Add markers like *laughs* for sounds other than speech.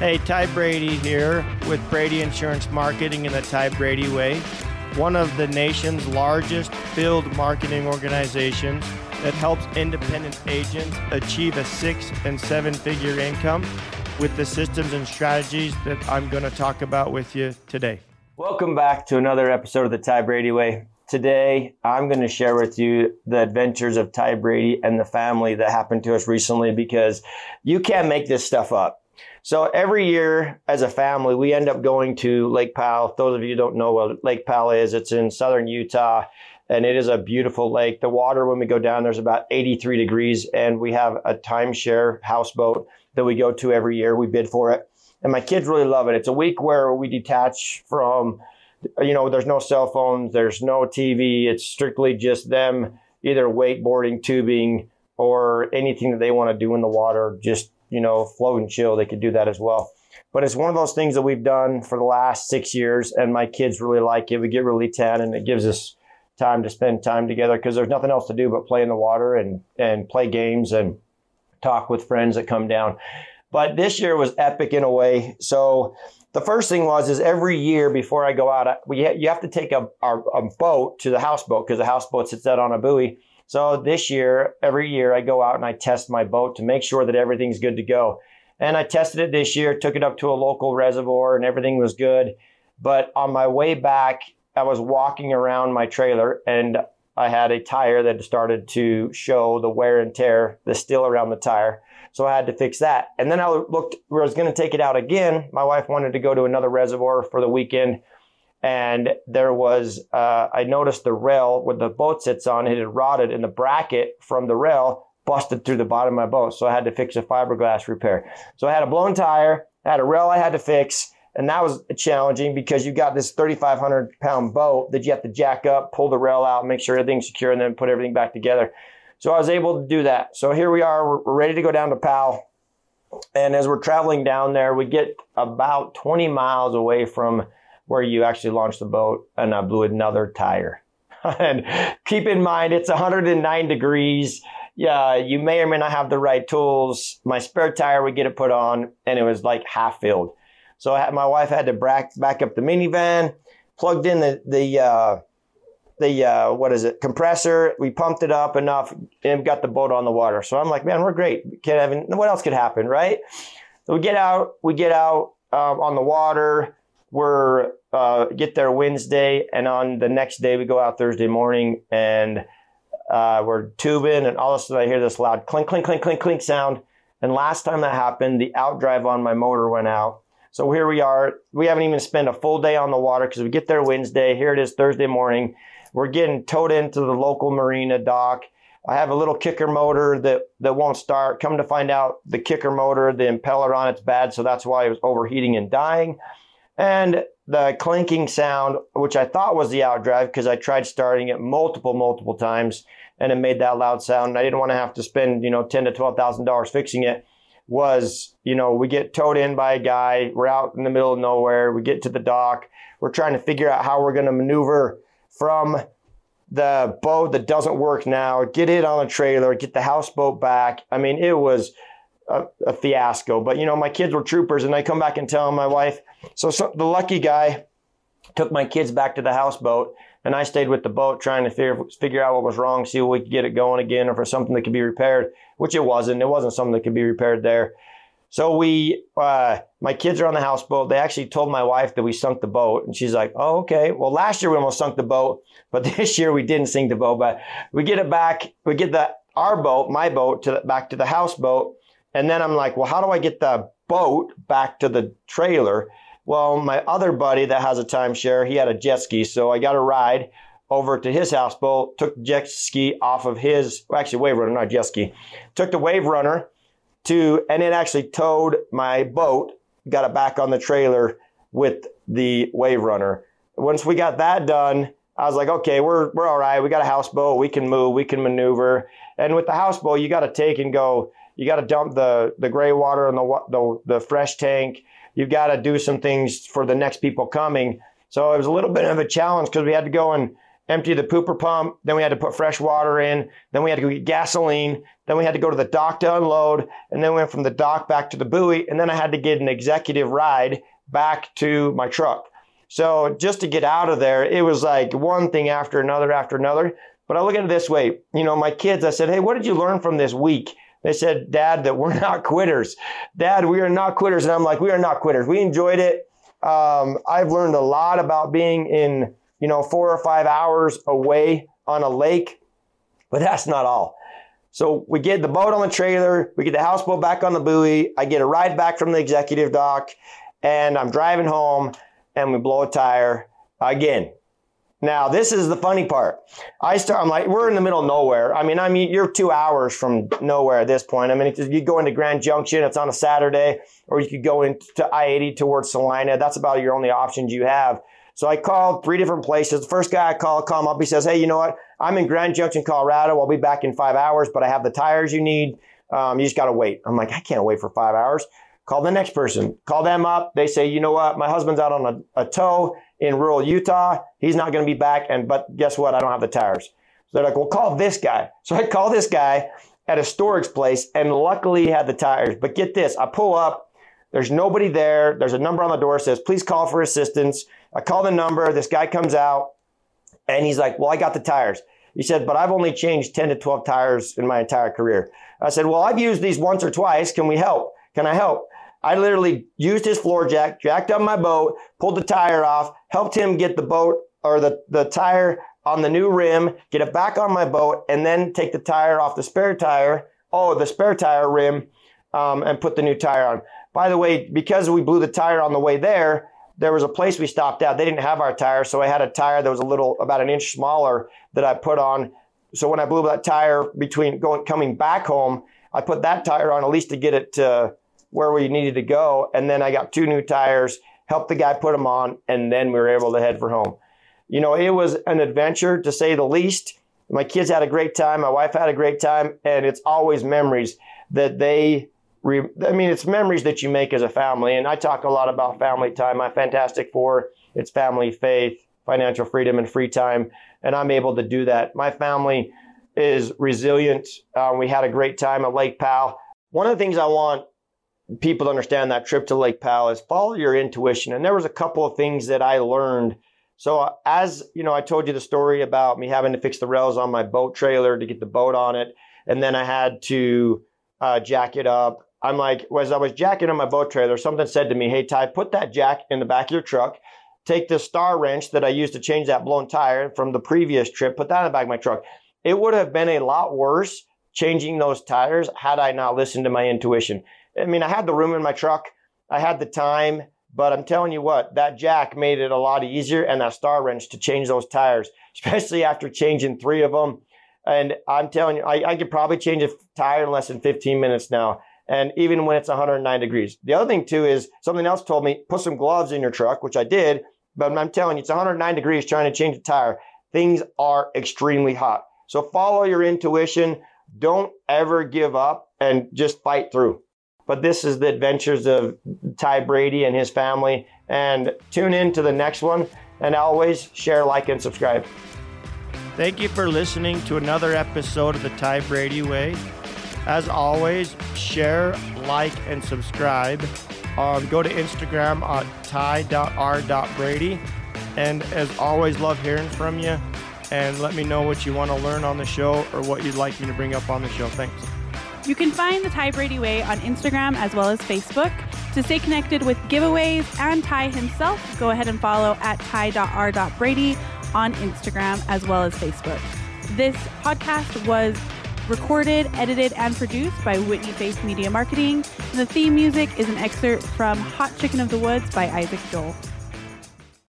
Hey, Ty Brady here with Brady Insurance Marketing in the Ty Brady Way, one of the nation's largest field marketing organizations that helps independent agents achieve a six and seven figure income with the systems and strategies that I'm going to talk about with you today. Welcome back to another episode of the Ty Brady Way. Today, I'm going to share with you the adventures of Ty Brady and the family that happened to us recently because you can't make this stuff up. So every year as a family, we end up going to Lake Powell. Those of you don't know what Lake Powell is, it's in southern Utah and it is a beautiful lake. The water, when we go down, there's about 83 degrees and we have a timeshare houseboat that we go to every year. We bid for it and my kids really love it. It's a week where we detach from, you know, there's no cell phones, there's no TV. It's strictly just them either wakeboarding, tubing, or anything that they want to do in the water, just you know, float and chill, they could do that as well. But it's one of those things that we've done for the last six years, and my kids really like it. We get really tan, and it gives us time to spend time together because there's nothing else to do but play in the water and and play games and talk with friends that come down. But this year was epic in a way. So the first thing was is every year before I go out, we ha- you have to take a, a, a boat to the houseboat because the houseboat sits out on a buoy so this year, every year, I go out and I test my boat to make sure that everything's good to go. And I tested it this year, took it up to a local reservoir, and everything was good. But on my way back, I was walking around my trailer and I had a tire that started to show the wear and tear, the still around the tire. So I had to fix that. And then I looked where I was going to take it out again. My wife wanted to go to another reservoir for the weekend and there was uh, I noticed the rail where the boat sits on it had rotted, and the bracket from the rail busted through the bottom of my boat. So I had to fix a fiberglass repair. So I had a blown tire, I had a rail I had to fix, and that was challenging because you got this 3,500 pound boat that you have to jack up, pull the rail out, make sure everything's secure, and then put everything back together. So I was able to do that. So here we are, we're ready to go down to Powell. And as we're traveling down there, we get about 20 miles away from where you actually launch the boat and I blew another tire. *laughs* and keep in mind, it's 109 degrees. Yeah, you may or may not have the right tools. My spare tire would get it put on and it was like half filled. So had, my wife had to back, back up the minivan, plugged in the, the, uh, the uh, what is it compressor we pumped it up enough and got the boat on the water so i'm like man we're great Kevin, what else could happen right so we get out we get out um, on the water we're uh, get there Wednesday, and on the next day we go out Thursday morning, and uh, we're tubing, and all of a sudden I hear this loud clink, clink, clink, clink, clink sound. And last time that happened, the outdrive on my motor went out. So here we are. We haven't even spent a full day on the water because we get there Wednesday. Here it is Thursday morning. We're getting towed into the local marina dock. I have a little kicker motor that, that won't start. Come to find out, the kicker motor, the impeller on it's bad, so that's why it was overheating and dying. And the clinking sound, which I thought was the outdrive because I tried starting it multiple, multiple times and it made that loud sound. And I didn't want to have to spend, you know, ten to twelve thousand dollars fixing it. Was, you know, we get towed in by a guy, we're out in the middle of nowhere, we get to the dock, we're trying to figure out how we're gonna maneuver from the boat that doesn't work now, get it on a trailer, get the houseboat back. I mean, it was a, a, fiasco. But you know, my kids were troopers, and I come back and tell my wife. So, so the lucky guy took my kids back to the houseboat, and I stayed with the boat trying to figure figure out what was wrong, see if we could get it going again, or for something that could be repaired. Which it wasn't. It wasn't something that could be repaired there. So we, uh, my kids are on the houseboat. They actually told my wife that we sunk the boat, and she's like, "Oh, okay. Well, last year we almost sunk the boat, but *laughs* this year we didn't sink the boat. But we get it back. We get the our boat, my boat, to the, back to the houseboat, and then I'm like, well, how do I get the boat back to the trailer? Well, my other buddy that has a timeshare, he had a jet ski. So I got a ride over to his houseboat, took jet ski off of his, well, actually, wave runner, not jet ski, took the wave runner to, and it actually towed my boat, got it back on the trailer with the wave runner. Once we got that done, I was like, okay, we're, we're all right. We got a houseboat. We can move. We can maneuver. And with the houseboat, you got to take and go you got to dump the the gray water in the the, the fresh tank. You've got to do some things for the next people coming. So it was a little bit of a challenge because we had to go and empty the pooper pump. Then we had to put fresh water in. Then we had to go get gasoline. Then we had to go to the dock to unload. And then we went from the dock back to the buoy. And then I had to get an executive ride back to my truck. So just to get out of there, it was like one thing after another after another. But I look at it this way, you know, my kids, I said, hey, what did you learn from this week? They said, Dad, that we're *laughs* not quitters. Dad, we are not quitters. And I'm like, we are not quitters. We enjoyed it. Um, I've learned a lot about being in, you know, four or five hours away on a lake, but that's not all. So we get the boat on the trailer, we get the houseboat back on the buoy. I get a ride back from the executive dock, and I'm driving home, and we blow a tire again. Now, this is the funny part. I start, I'm like, we're in the middle of nowhere. I mean, I mean, you're two hours from nowhere at this point. I mean, you go into Grand Junction, it's on a Saturday, or you could go into I 80 towards Salina. That's about your only options you have. So I called three different places. The first guy I call, call him up. He says, Hey, you know what? I'm in Grand Junction, Colorado. I'll be back in five hours, but I have the tires you need. Um, you just got to wait. I'm like, I can't wait for five hours. Call the next person. Call them up. They say, you know what? My husband's out on a, a tow in rural Utah. He's not going to be back. And but guess what? I don't have the tires. So they're like, well, call this guy. So I call this guy at a storage place, and luckily he had the tires. But get this, I pull up. There's nobody there. There's a number on the door says, please call for assistance. I call the number. This guy comes out, and he's like, well, I got the tires. He said, but I've only changed 10 to 12 tires in my entire career. I said, well, I've used these once or twice. Can we help? Can I help? I literally used his floor jack, jacked up my boat, pulled the tire off, helped him get the boat or the, the tire on the new rim, get it back on my boat, and then take the tire off the spare tire, oh, the spare tire rim, um, and put the new tire on. By the way, because we blew the tire on the way there, there was a place we stopped at. They didn't have our tire, so I had a tire that was a little about an inch smaller that I put on. So when I blew that tire between going coming back home, I put that tire on at least to get it to where we needed to go. And then I got two new tires, helped the guy put them on, and then we were able to head for home. You know, it was an adventure to say the least. My kids had a great time. My wife had a great time. And it's always memories that they, re- I mean, it's memories that you make as a family. And I talk a lot about family time. My Fantastic Four, it's family, faith, financial freedom, and free time. And I'm able to do that. My family is resilient. Uh, we had a great time at Lake Powell. One of the things I want people to understand that trip to Lake is follow your intuition. And there was a couple of things that I learned. So as you know, I told you the story about me having to fix the rails on my boat trailer to get the boat on it, and then I had to uh, jack it up. I'm like, as I was jacking on my boat trailer, something said to me, "Hey Ty, put that jack in the back of your truck. Take the star wrench that I used to change that blown tire from the previous trip, put that in the back of my truck." It would have been a lot worse changing those tires had I not listened to my intuition. I mean, I had the room in my truck, I had the time, but I'm telling you what, that jack made it a lot easier and that star wrench to change those tires, *laughs* especially after changing three of them. And I'm telling you, I, I could probably change a tire in less than 15 minutes now. And even when it's 109 degrees. The other thing too is something else told me, put some gloves in your truck, which I did. But I'm telling you, it's 109 degrees trying to change a tire. Things are extremely hot. So follow your intuition. Don't ever give up and just fight through. But this is the adventures of Ty Brady and his family. And tune in to the next one. And always share, like, and subscribe. Thank you for listening to another episode of the Ty Brady Way. As always, share, like, and subscribe. Um, go to Instagram at ty.r.brady. And as always, love hearing from you. And let me know what you want to learn on the show or what you'd like me to bring up on the show. Thanks. You can find the Ty Brady Way on Instagram as well as Facebook. To stay connected with giveaways and Ty himself, go ahead and follow at ty.r.brady on Instagram as well as Facebook. This podcast was recorded, edited, and produced by Whitney Face Media Marketing. The theme music is an excerpt from Hot Chicken of the Woods by Isaac Joel.